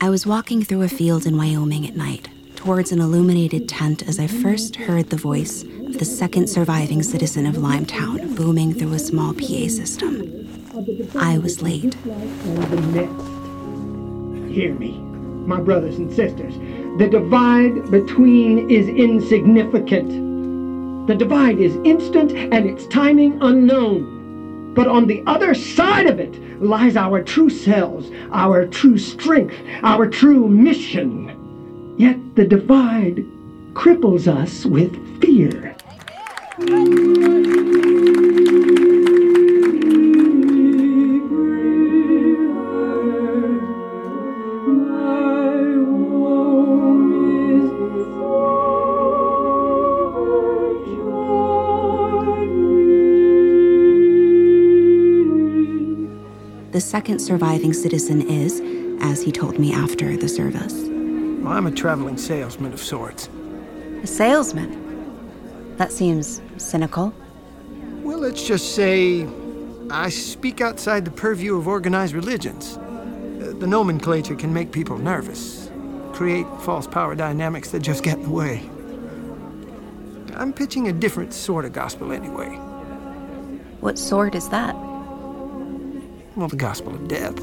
I was walking through a field in Wyoming at night, towards an illuminated tent as I first heard the voice of the second surviving citizen of Limetown booming through a small PA system. I was late. Hear me, my brothers and sisters. The divide between is insignificant. The divide is instant and its timing unknown. But on the other side of it lies our true selves, our true strength, our true mission. Yet the divide cripples us with fear. Second surviving citizen is, as he told me after the service. Well, I'm a traveling salesman of sorts. A salesman? That seems cynical. Well, let's just say I speak outside the purview of organized religions. Uh, The nomenclature can make people nervous, create false power dynamics that just get in the way. I'm pitching a different sort of gospel anyway. What sort is that? Well, the gospel of death.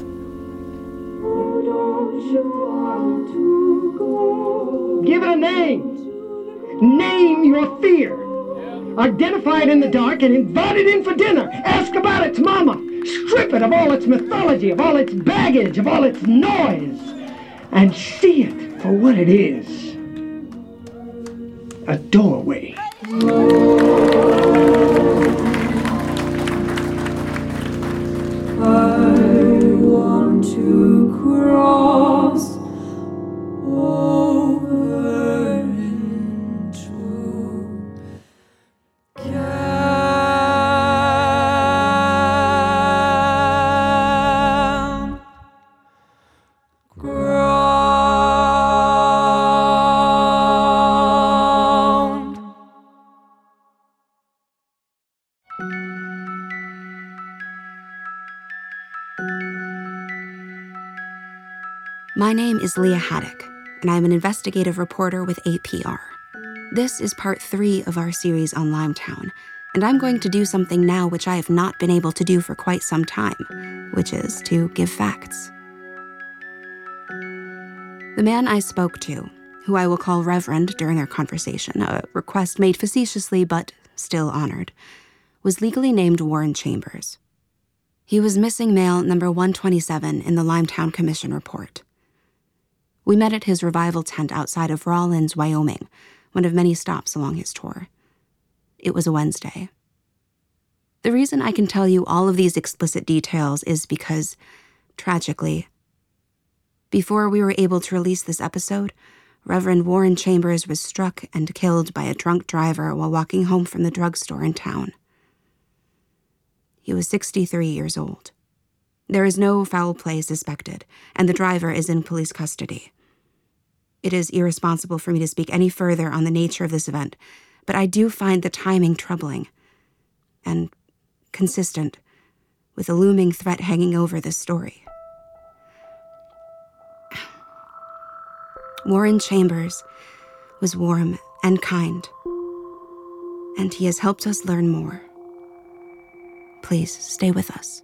Give it a name. Name your fear. Identify it in the dark and invite it in for dinner. Ask about its mama. Strip it of all its mythology, of all its baggage, of all its noise, and see it for what it is a doorway. to. My name is Lia Haddock, and I'm an investigative reporter with APR. This is part three of our series on Limetown, and I'm going to do something now which I have not been able to do for quite some time, which is to give facts. The man I spoke to, who I will call Reverend during our conversation, a request made facetiously but still honored, was legally named Warren Chambers. He was missing male number 127 in the Limetown Commission report. We met at his revival tent outside of Rawlins, Wyoming, one of many stops along his tour. It was a Wednesday. The reason I can tell you all of these explicit details is because, tragically, before we were able to release this episode, Reverend Warren Chambers was struck and killed by a drunk driver while walking home from the drugstore in town. He was 63 years old. There is no foul play suspected, and the driver is in police custody. It is irresponsible for me to speak any further on the nature of this event, but I do find the timing troubling and consistent with a looming threat hanging over this story. Warren Chambers was warm and kind. and he has helped us learn more. Please stay with us.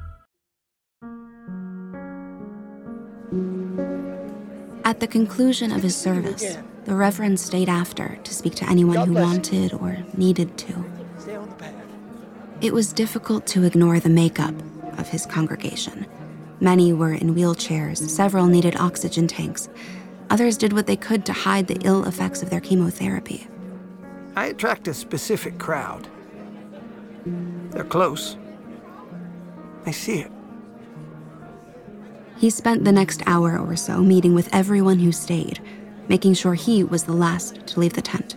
At the conclusion of his service, the Reverend stayed after to speak to anyone who wanted or needed to. It was difficult to ignore the makeup of his congregation. Many were in wheelchairs, several needed oxygen tanks. Others did what they could to hide the ill effects of their chemotherapy. I attract a specific crowd. They're close. I see it. He spent the next hour or so meeting with everyone who stayed, making sure he was the last to leave the tent.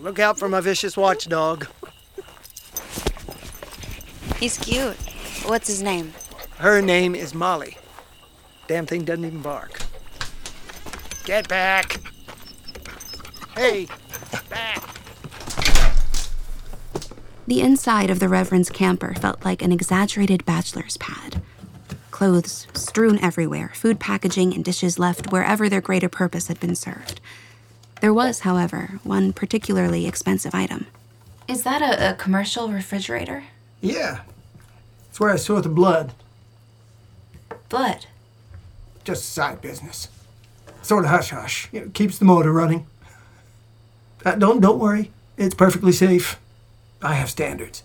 Look out for my vicious watchdog. He's cute. What's his name? Her name is Molly. Damn thing doesn't even bark. Get back! Hey, back! The inside of the Reverend's camper felt like an exaggerated bachelor's pad. Clothes strewn everywhere, food packaging and dishes left wherever their greater purpose had been served. There was, however, one particularly expensive item. Is that a, a commercial refrigerator? Yeah. It's where I store the blood. Blood. Just side business. Sort of hush hush. You know, keeps the motor running. Uh, don't don't worry. It's perfectly safe. I have standards.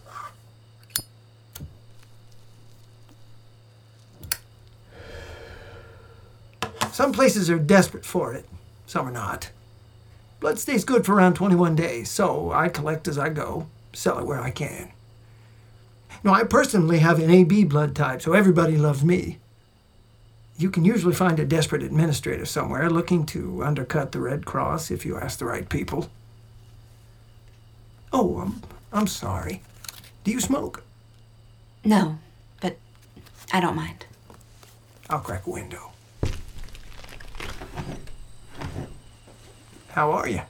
Some places are desperate for it, some are not. Blood stays good for around 21 days, so I collect as I go, sell it where I can. Now, I personally have an AB blood type, so everybody loves me. You can usually find a desperate administrator somewhere looking to undercut the Red Cross if you ask the right people. Oh, I'm, I'm sorry. Do you smoke? No, but I don't mind. I'll crack a window. How are you?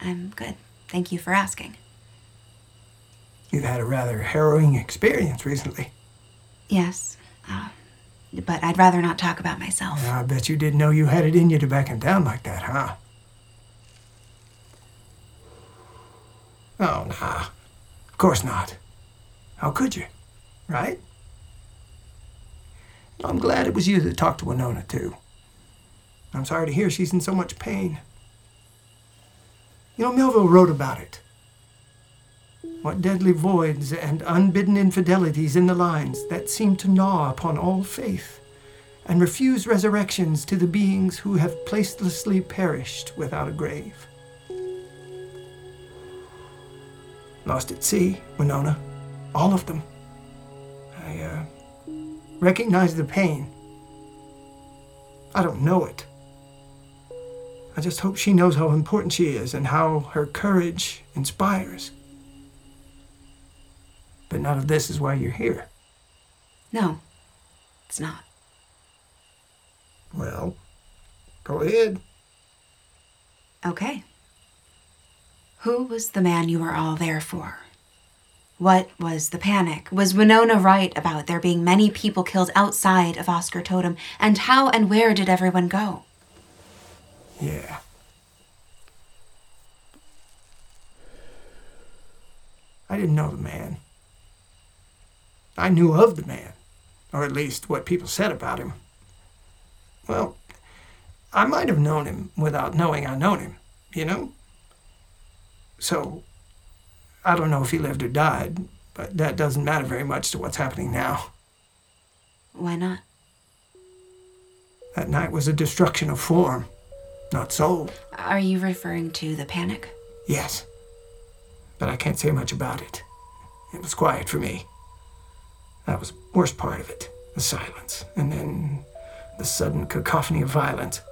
I'm good. Thank you for asking. You've had a rather harrowing experience recently. Yes, uh, but I'd rather not talk about myself. I bet you didn't know you had it in you to back him down like that, huh? Oh, nah. Of course not. How could you? Right? I'm glad it was you that talked to Winona, too. I'm sorry to hear she's in so much pain. You know, Melville wrote about it. What deadly voids and unbidden infidelities in the lines that seem to gnaw upon all faith and refuse resurrections to the beings who have placelessly perished without a grave. Lost at sea, Winona. All of them. I, uh, recognize the pain. I don't know it. I just hope she knows how important she is and how her courage inspires. But none of this is why you're here. No, it's not. Well, go ahead. Okay. Who was the man you were all there for? What was the panic? Was Winona right about there being many people killed outside of Oscar Totem? And how and where did everyone go? Yeah. I didn't know the man. I knew of the man, or at least what people said about him. Well, I might have known him without knowing I known him, you know? So, I don't know if he lived or died, but that doesn't matter very much to what's happening now. Why not? That night was a destruction of form, not soul. Are you referring to the panic? Yes. But I can't say much about it. It was quiet for me. That was the worst part of it the silence, and then the sudden cacophony of violence.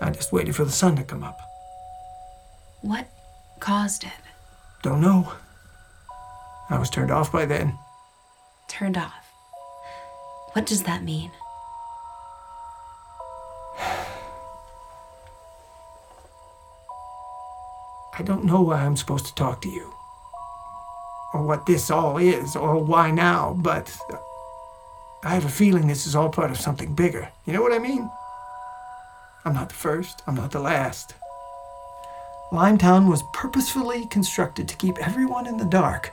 I just waited for the sun to come up. What caused it? Don't know. I was turned off by then. Turned off. What does that mean? I don't know why I'm supposed to talk to you. Or what this all is, or why now, but I have a feeling this is all part of something bigger. You know what I mean? I'm not the first, I'm not the last. Limetown was purposefully constructed to keep everyone in the dark.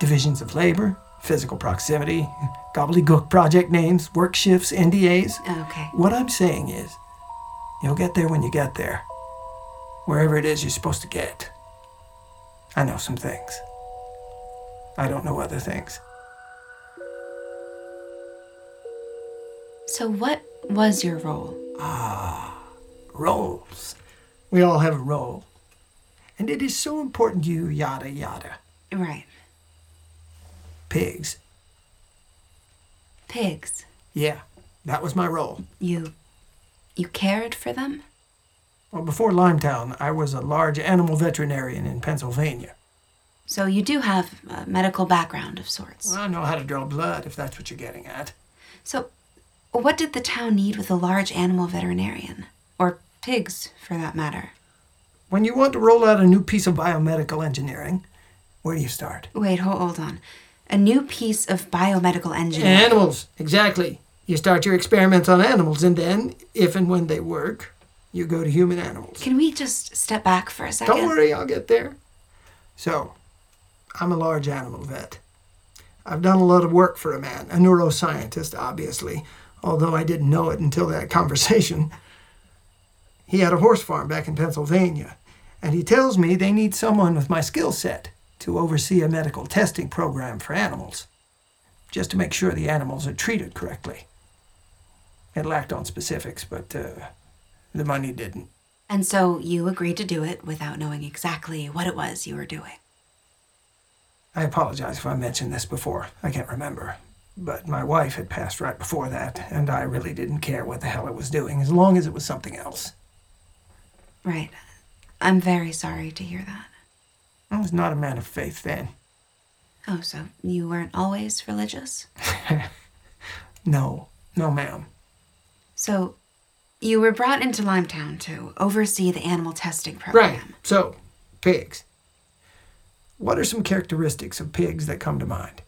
Divisions of labor, physical proximity, gobbledygook project names, work shifts, NDAs. Okay. What I'm saying is, you'll get there when you get there. Wherever it is you're supposed to get. I know some things. I don't know other things. So, what was your role? Ah, roles. We all have a role. And it is so important to you, yada yada. Right. Pigs. Pigs. Yeah, that was my role. You. you cared for them? Well, before Limetown, I was a large animal veterinarian in Pennsylvania. So, you do have a medical background of sorts. Well, I know how to draw blood, if that's what you're getting at. So, what did the town need with a large animal veterinarian? Or pigs, for that matter? When you want to roll out a new piece of biomedical engineering, where do you start? Wait, hold, on. A new piece of biomedical engineering. Animals, exactly. You start your experiments on animals, and then, if and when they work, you go to human animals. Can we just step back for a second? Don't worry, I'll get there. So, I'm a large animal vet. I've done a lot of work for a man, a neuroscientist, obviously, although I didn't know it until that conversation. He had a horse farm back in Pennsylvania, and he tells me they need someone with my skill set to oversee a medical testing program for animals, just to make sure the animals are treated correctly. It lacked on specifics, but uh, the money didn't. And so you agreed to do it without knowing exactly what it was you were doing. I apologize if I mentioned this before. I can't remember. But my wife had passed right before that, and I really didn't care what the hell it was doing, as long as it was something else. Right. I'm very sorry to hear that. I was not a man of faith then. Oh, so you weren't always religious? No, no, ma'am. So you were brought into Limetown to oversee the animal testing program. Right. So, pigs. What are some characteristics of pigs that come to mind?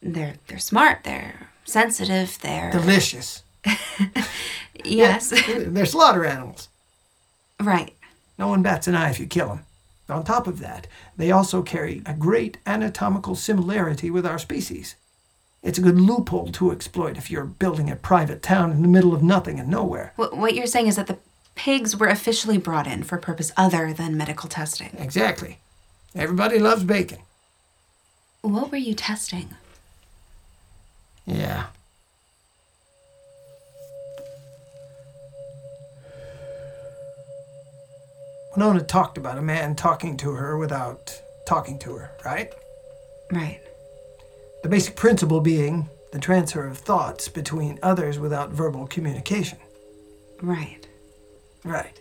They're they're smart, they're sensitive, they're Delicious. Yes. They're slaughter animals. Right. No one bats an eye if you kill them. On top of that, they also carry a great anatomical similarity with our species. It's a good loophole to exploit if you're building a private town in the middle of nothing and nowhere. What, what you're saying is that the pigs were officially brought in for a purpose other than medical testing. Exactly. Everybody loves bacon. What were you testing? Yeah. Winona talked about a man talking to her without talking to her, right? Right. The basic principle being the transfer of thoughts between others without verbal communication. Right. Right.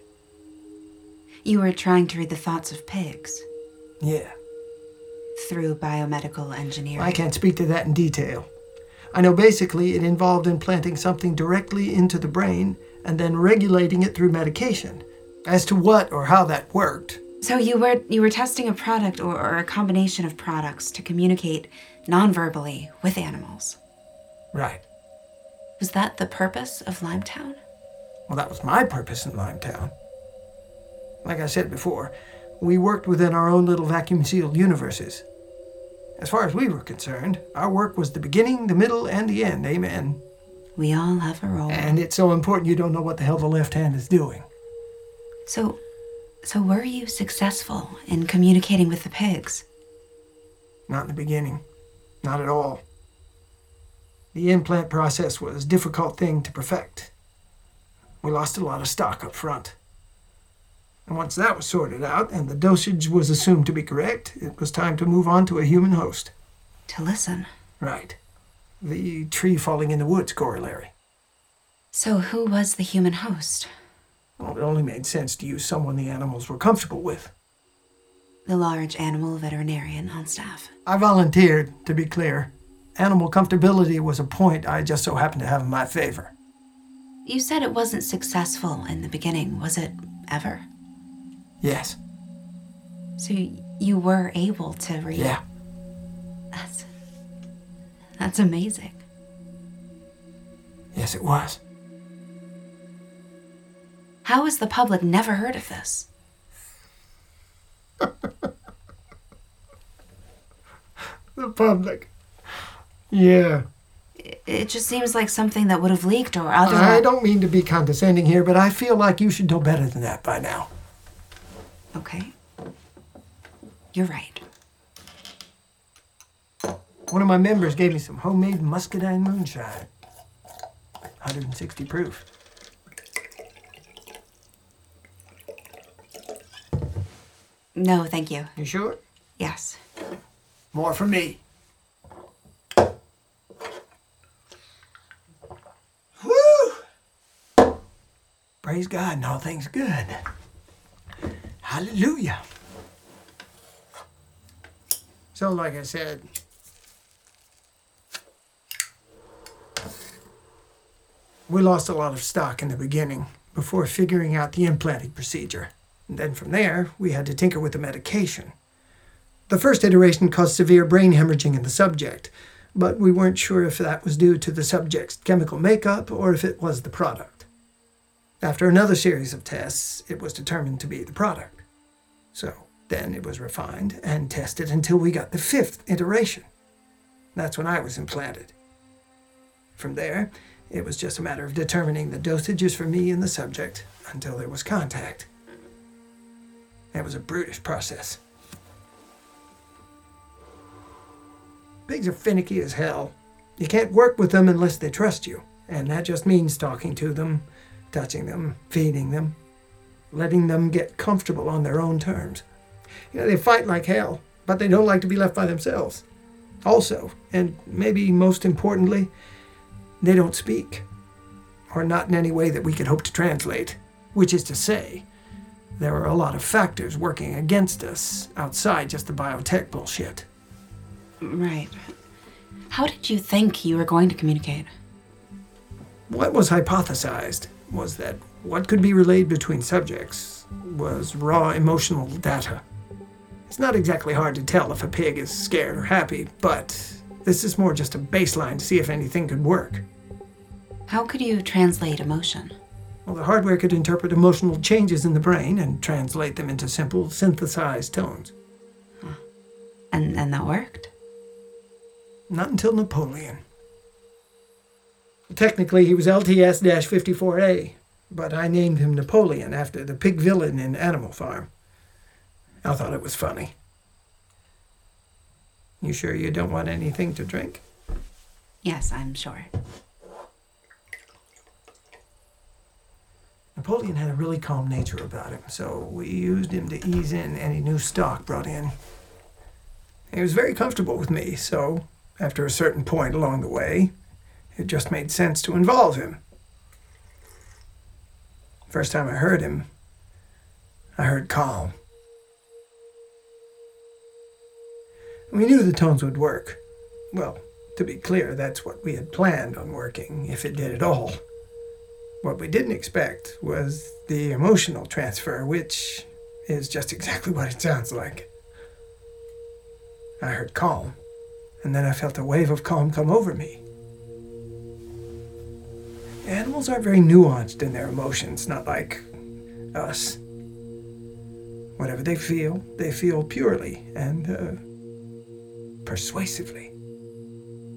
You were trying to read the thoughts of pigs Yeah. through biomedical engineering. I can't speak to that in detail. I know basically it involved implanting something directly into the brain and then regulating it through medication. As to what or how that worked, So you were you were testing a product or, or a combination of products to communicate non-verbally with animals. right. Was that the purpose of Limetown? Well, that was my purpose in Limetown. Like I said before, we worked within our own little vacuum sealed universes. As far as we were concerned, our work was the beginning, the middle, and the end. Amen. We all have a role. And it's so important you don't know what the hell the left hand is doing. So so were you successful in communicating with the pigs? Not in the beginning. Not at all. The implant process was a difficult thing to perfect. We lost a lot of stock up front. And once that was sorted out and the dosage was assumed to be correct, it was time to move on to a human host. To listen. Right. the tree falling in the woods corollary. So, who was the human host? Well, it only made sense to use someone the animals were comfortable with. The large animal veterinarian on staff. I volunteered, to be clear. Animal comfortability was a point I just so happened to have in my favor. You said it wasn't successful in the beginning, was it ever? Yes. So you were able to read? Yeah. That's. That's amazing. Yes, it was. How has the public never heard of this? the public. Yeah. It just seems like something that would have leaked or otherwise. I don't mean to be condescending here, but I feel like you should know better than that by now. Okay. You're right. One of my members gave me some homemade muscadine moonshine. 160 proof. No, thank you. You sure? Yes. More for me. Woo! Praise God and all things good. Hallelujah. So, like I said, we lost a lot of stock in the beginning before figuring out the implanting procedure. And then from there, we had to tinker with the medication. The first iteration caused severe brain hemorrhaging in the subject, but we weren't sure if that was due to the subject's chemical makeup or if it was the product. After another series of tests, it was determined to be the product. So then it was refined and tested until we got the fifth iteration. That's when I was implanted. From there, it was just a matter of determining the dosages for me and the subject until there was contact. That was a brutish process. Pigs are finicky as hell. You can't work with them unless they trust you, and that just means talking to them, touching them, feeding them, letting them get comfortable on their own terms. You know, they fight like hell, but they don't like to be left by themselves. Also, and maybe most importantly, they don't speak, or not in any way that we could hope to translate, which is to say, there are a lot of factors working against us outside just the biotech bullshit. Right. How did you think you were going to communicate? What was hypothesized was that what could be relayed between subjects was raw emotional data. It's not exactly hard to tell if a pig is scared or happy, but this is more just a baseline to see if anything could work. How could you translate emotion? Well, the hardware could interpret emotional changes in the brain and translate them into simple, synthesized tones. Huh. And, and that worked? Not until Napoleon. Technically, he was LTS 54A, but I named him Napoleon after the pig villain in Animal Farm. I thought it was funny. You sure you don't want anything to drink? Yes, I'm sure. Napoleon had a really calm nature about him, so we used him to ease in any new stock brought in. He was very comfortable with me, so after a certain point along the way, it just made sense to involve him. First time I heard him, I heard calm. We knew the tones would work. Well, to be clear, that's what we had planned on working, if it did at all. What we didn't expect was the emotional transfer, which is just exactly what it sounds like. I heard calm, and then I felt a wave of calm come over me. Animals are very nuanced in their emotions, not like us. Whatever they feel, they feel purely and uh, persuasively.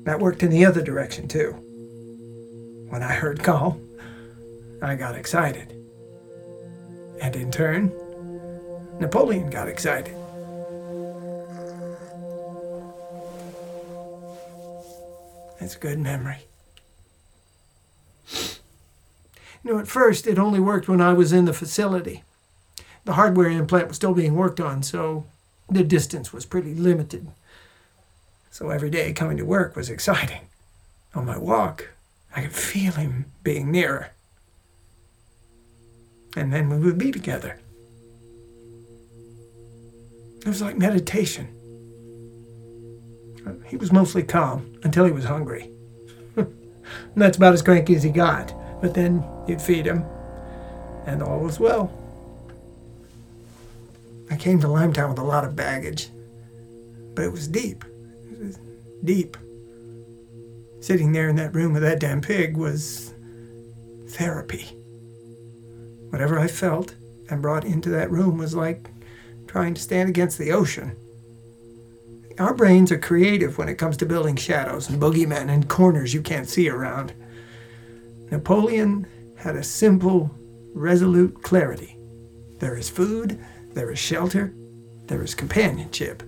That worked in the other direction, too. When I heard calm, I got excited. And in turn, Napoleon got excited. That's a good memory. You know, at first, it only worked when I was in the facility. The hardware implant was still being worked on, so the distance was pretty limited. So every day coming to work was exciting. On my walk, I could feel him being nearer. And then we would be together. It was like meditation. Uh, he was mostly calm until he was hungry. and that's about as cranky as he got. But then you'd feed him, and all was well. I came to Limetown with a lot of baggage, but it was deep. It was deep. Sitting there in that room with that damn pig was therapy. Whatever I felt and brought into that room was like trying to stand against the ocean. Our brains are creative when it comes to building shadows and boogeymen and corners you can't see around. Napoleon had a simple, resolute clarity. There is food, there is shelter, there is companionship.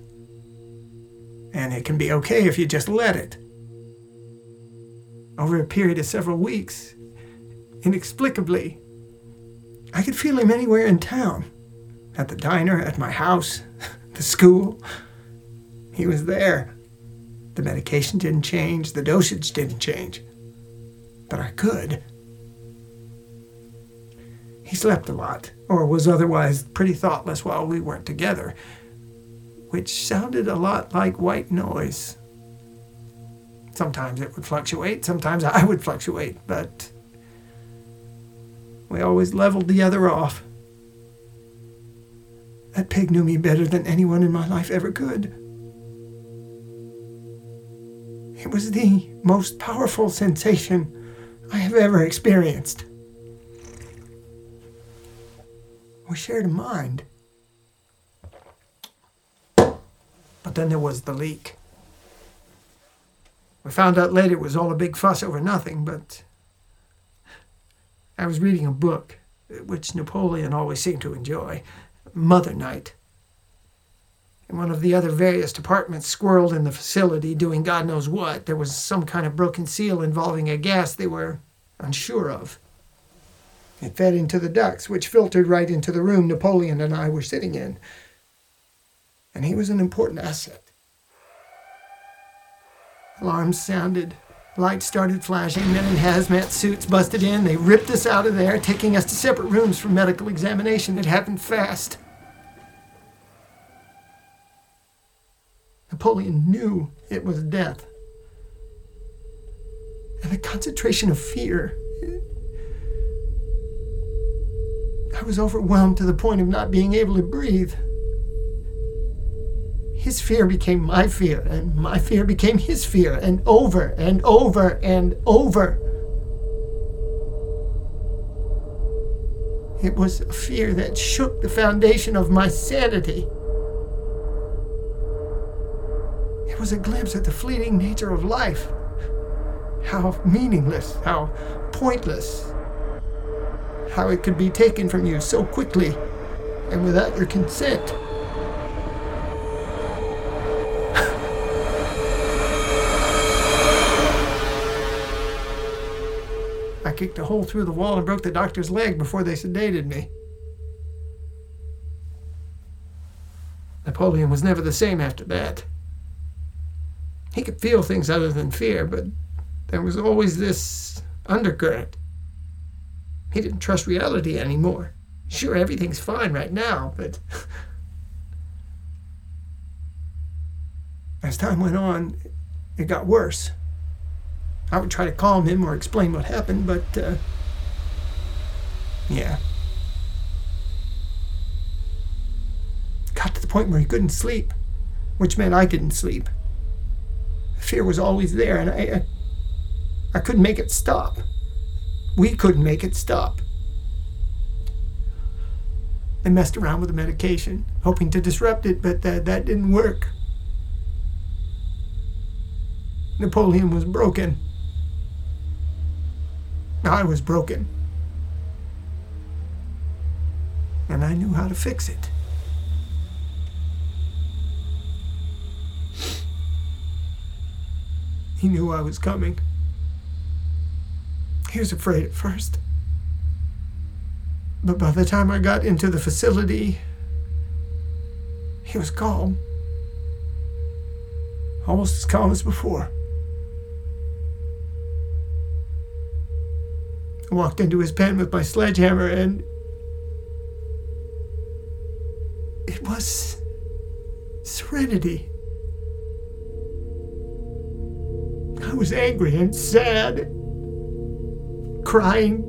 And it can be okay if you just let it. Over a period of several weeks, inexplicably, I could feel him anywhere in town at the diner, at my house, the school. He was there. The medication didn't change, the dosage didn't change. But I could. He slept a lot, or was otherwise pretty thoughtless while we weren't together, which sounded a lot like white noise. Sometimes it would fluctuate, sometimes I would fluctuate, but we always leveled the other off. That pig knew me better than anyone in my life ever could. It was the most powerful sensation I have ever experienced. We shared a mind. But then there was the leak. We found out later it was all a big fuss over nothing, but I was reading a book, which Napoleon always seemed to enjoy Mother Night. In one of the other various departments squirreled in the facility doing God knows what, there was some kind of broken seal involving a gas they were unsure of. It fed into the ducts, which filtered right into the room Napoleon and I were sitting in. And he was an important asset. Alarms sounded. Lights started flashing. Men in hazmat suits busted in. They ripped us out of there, taking us to separate rooms for medical examination. It happened fast. Napoleon knew it was death. And the concentration of fear. I was overwhelmed to the point of not being able to breathe. His fear became my fear, and my fear became his fear, and over and over and over. It was a fear that shook the foundation of my sanity. It was a glimpse at the fleeting nature of life. How meaningless, how pointless, how it could be taken from you so quickly and without your consent. Kicked a hole through the wall and broke the doctor's leg before they sedated me. Napoleon was never the same after that. He could feel things other than fear, but there was always this undercurrent. He didn't trust reality anymore. Sure, everything's fine right now, but. As time went on, it got worse. I would try to calm him or explain what happened, but. Uh, yeah. Got to the point where he couldn't sleep, which meant I couldn't sleep. Fear was always there, and I, I, I couldn't make it stop. We couldn't make it stop. They messed around with the medication, hoping to disrupt it, but that, that didn't work. Napoleon was broken. I was broken. And I knew how to fix it. He knew I was coming. He was afraid at first. But by the time I got into the facility, he was calm. Almost as calm as before. Walked into his pen with my sledgehammer and. It was. serenity. I was angry and sad, crying.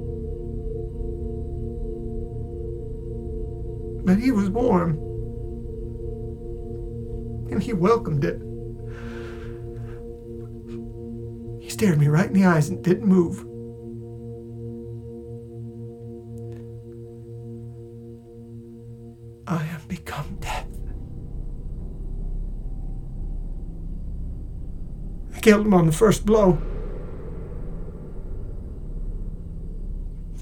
But he was warm, and he welcomed it. He stared me right in the eyes and didn't move. Killed him on the first blow.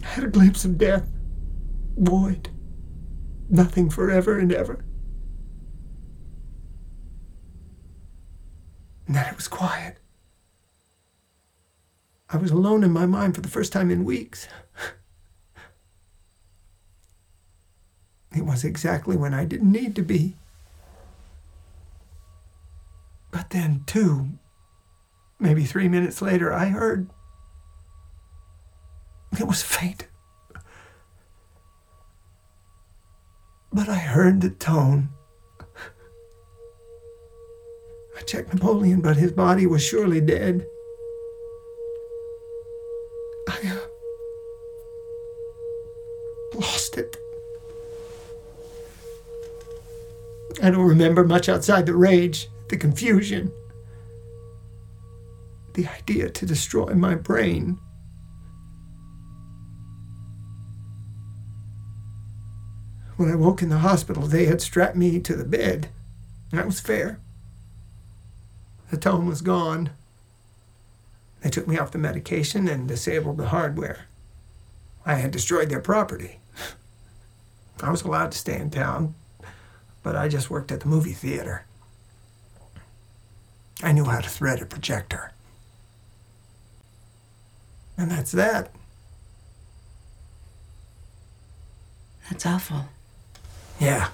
I had a glimpse of death. Void. Nothing forever and ever. And then it was quiet. I was alone in my mind for the first time in weeks. It was exactly when I didn't need to be. But then, two, maybe three minutes later, I heard. It was faint. But I heard the tone. I checked Napoleon, but his body was surely dead. I uh, lost it. I don't remember much outside the rage, the confusion, the idea to destroy my brain. When I woke in the hospital, they had strapped me to the bed. That was fair. The tone was gone. They took me off the medication and disabled the hardware. I had destroyed their property. I was allowed to stay in town, but I just worked at the movie theater. I knew how to thread a projector. And that's that. That's awful. Yeah.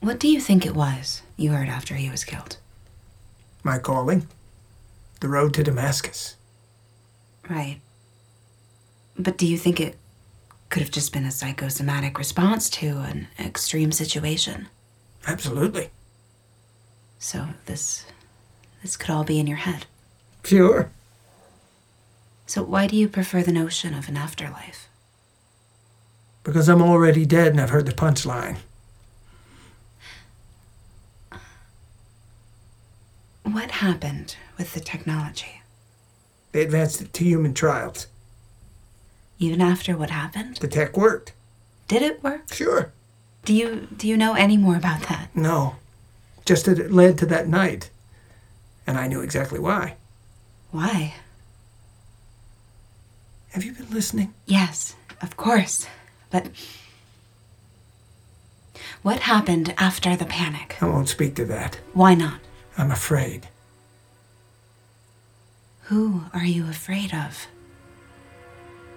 What do you think it was you heard after he was killed? My calling. The road to Damascus. Right. But do you think it could have just been a psychosomatic response to an extreme situation? Absolutely. So this this could all be in your head. Sure. So why do you prefer the notion of an afterlife? Because I'm already dead and I've heard the punchline. What happened with the technology? They advanced it to human trials. Even after what happened? The tech worked. Did it work? Sure. Do you do you know any more about that? No. Just that it led to that night. And I knew exactly why. Why? Have you been listening? Yes, of course. But what happened after the panic? I won't speak to that. Why not? I'm afraid. Who are you afraid of?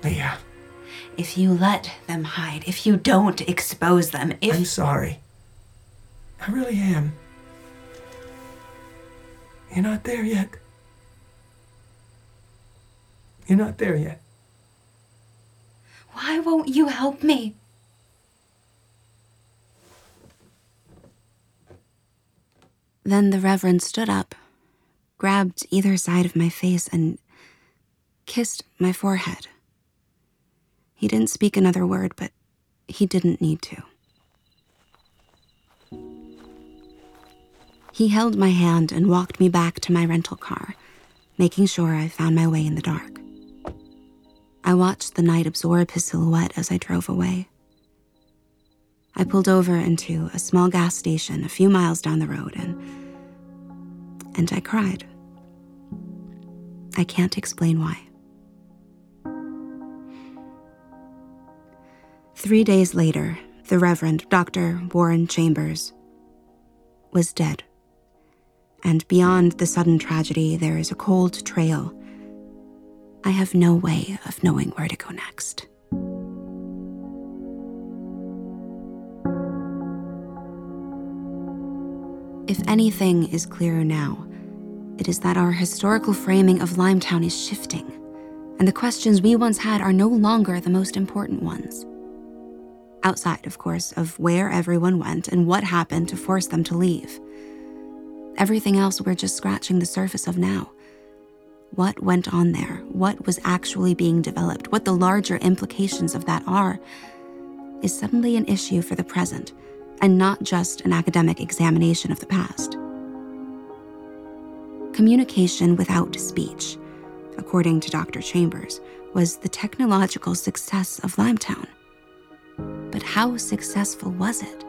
Lia, If you let them hide, if you don't expose them, if I'm sorry. I really am. You're not there yet. You're not there yet. why won't you help me? Then the Reverend stood up, grabbed either side of my face, and kissed my forehead. He didn't speak another word, but he didn't need to. He held my hand and walked me back to my rental car, making sure I found my way in the dark. I watched the night absorb his silhouette as I drove away. I pulled over into a small gas station a few miles down the road and and I cried. I can't explain why. Three days later, the Reverend Dr. Warren Chambers was dead. And beyond the sudden tragedy, there is a cold trail. I have no way of knowing where to go next. If anything is clearer now, It is that our historical framing of Limetown is shifting, and the questions we once had are no longer the most important ones. Outside, of course, of where everyone went and what happened to force them to leave. Everything else we're just scratching the surface of now. What went on there, what was actually being developed, what the larger implications of that are, is suddenly an issue for the present and not just an academic examination of the past. Communication without speech, according to Dr. Chambers, was the technological success of Limetown. But how successful was it?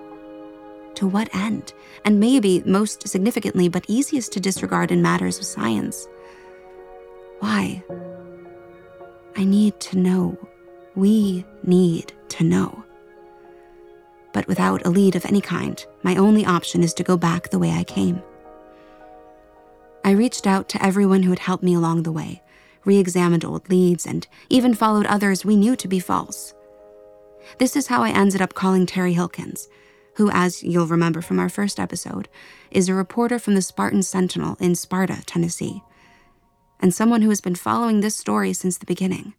To what end? And maybe most significantly, but easiest to disregard in matters of science. Why? I need to know. We need to know. But without a lead of any kind, my only option is to go back the way I came. I reached out to everyone who had helped me along the way, re examined old leads, and even followed others we knew to be false. This is how I ended up calling Terry Hilkins, who, as you'll remember from our first episode, is a reporter from the Spartan Sentinel in Sparta, Tennessee, and someone who has been following this story since the beginning.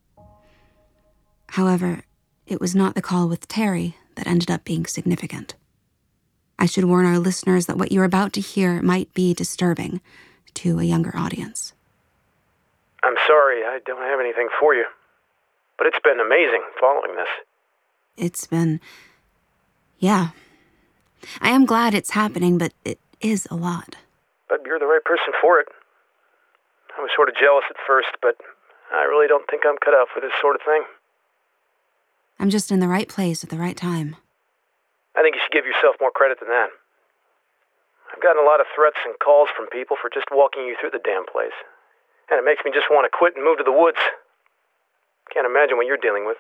However, it was not the call with Terry that ended up being significant. I should warn our listeners that what you're about to hear might be disturbing to a younger audience. I'm sorry, I don't have anything for you. But it's been amazing following this. It's been. Yeah. I am glad it's happening, but it is a lot. But you're the right person for it. I was sort of jealous at first, but I really don't think I'm cut out for this sort of thing. I'm just in the right place at the right time. I think you should give yourself more credit than that. I've gotten a lot of threats and calls from people for just walking you through the damn place. And it makes me just want to quit and move to the woods. Can't imagine what you're dealing with.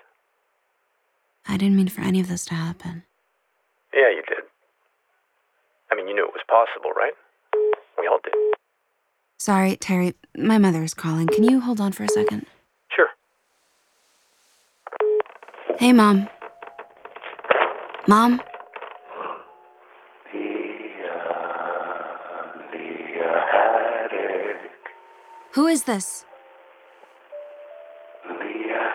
I didn't mean for any of this to happen. Yeah, you did. I mean, you knew it was possible, right? We all did. Sorry, Terry. My mother is calling. Can you hold on for a second? Sure. Hey, Mom. Mom? Who is this? Lia.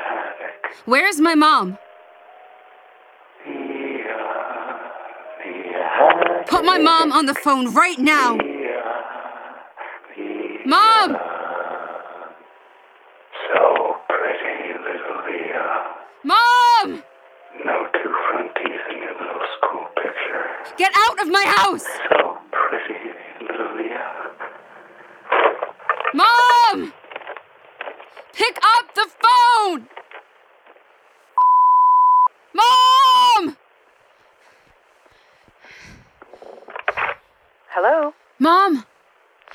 Where's my mom? Lia. Put my mom on the phone right now. Mom! So pretty, little Lia. Mom! No two front teeth in your little school picture. Get out of my house! So pretty, little Lia. Mom! Pick up the phone! Mom! Hello? Mom,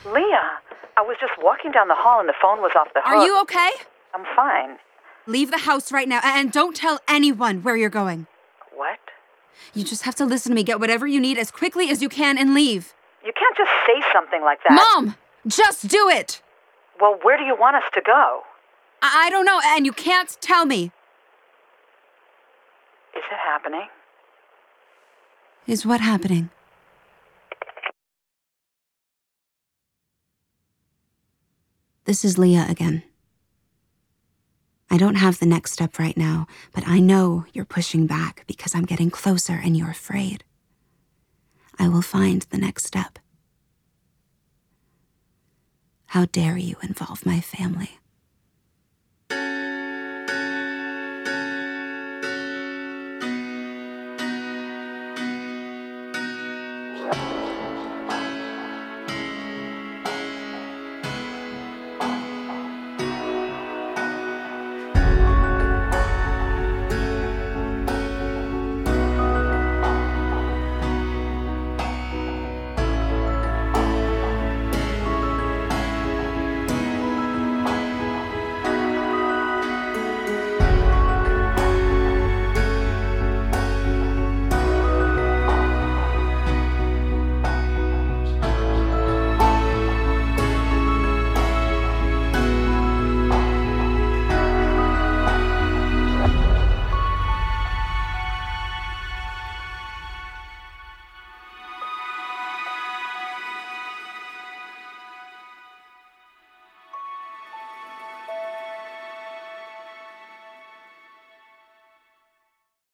Lia, I was just walking down the hall and the phone was off the hook. are you okay? I'm fine. Leave the house right now and don't tell anyone where you're going. What? You just have to listen to me, get whatever you need as quickly as you can, and leave. You can't just say something like that. Mom! Just do it! Well, where do you want us to go? I, I don't know, and you can't tell me. Is it happening? Is what happening? This is Lia again. I don't have the next step right now, but I know you're pushing back because I'm getting closer and you're afraid. I will find the next step. How dare you involve my family?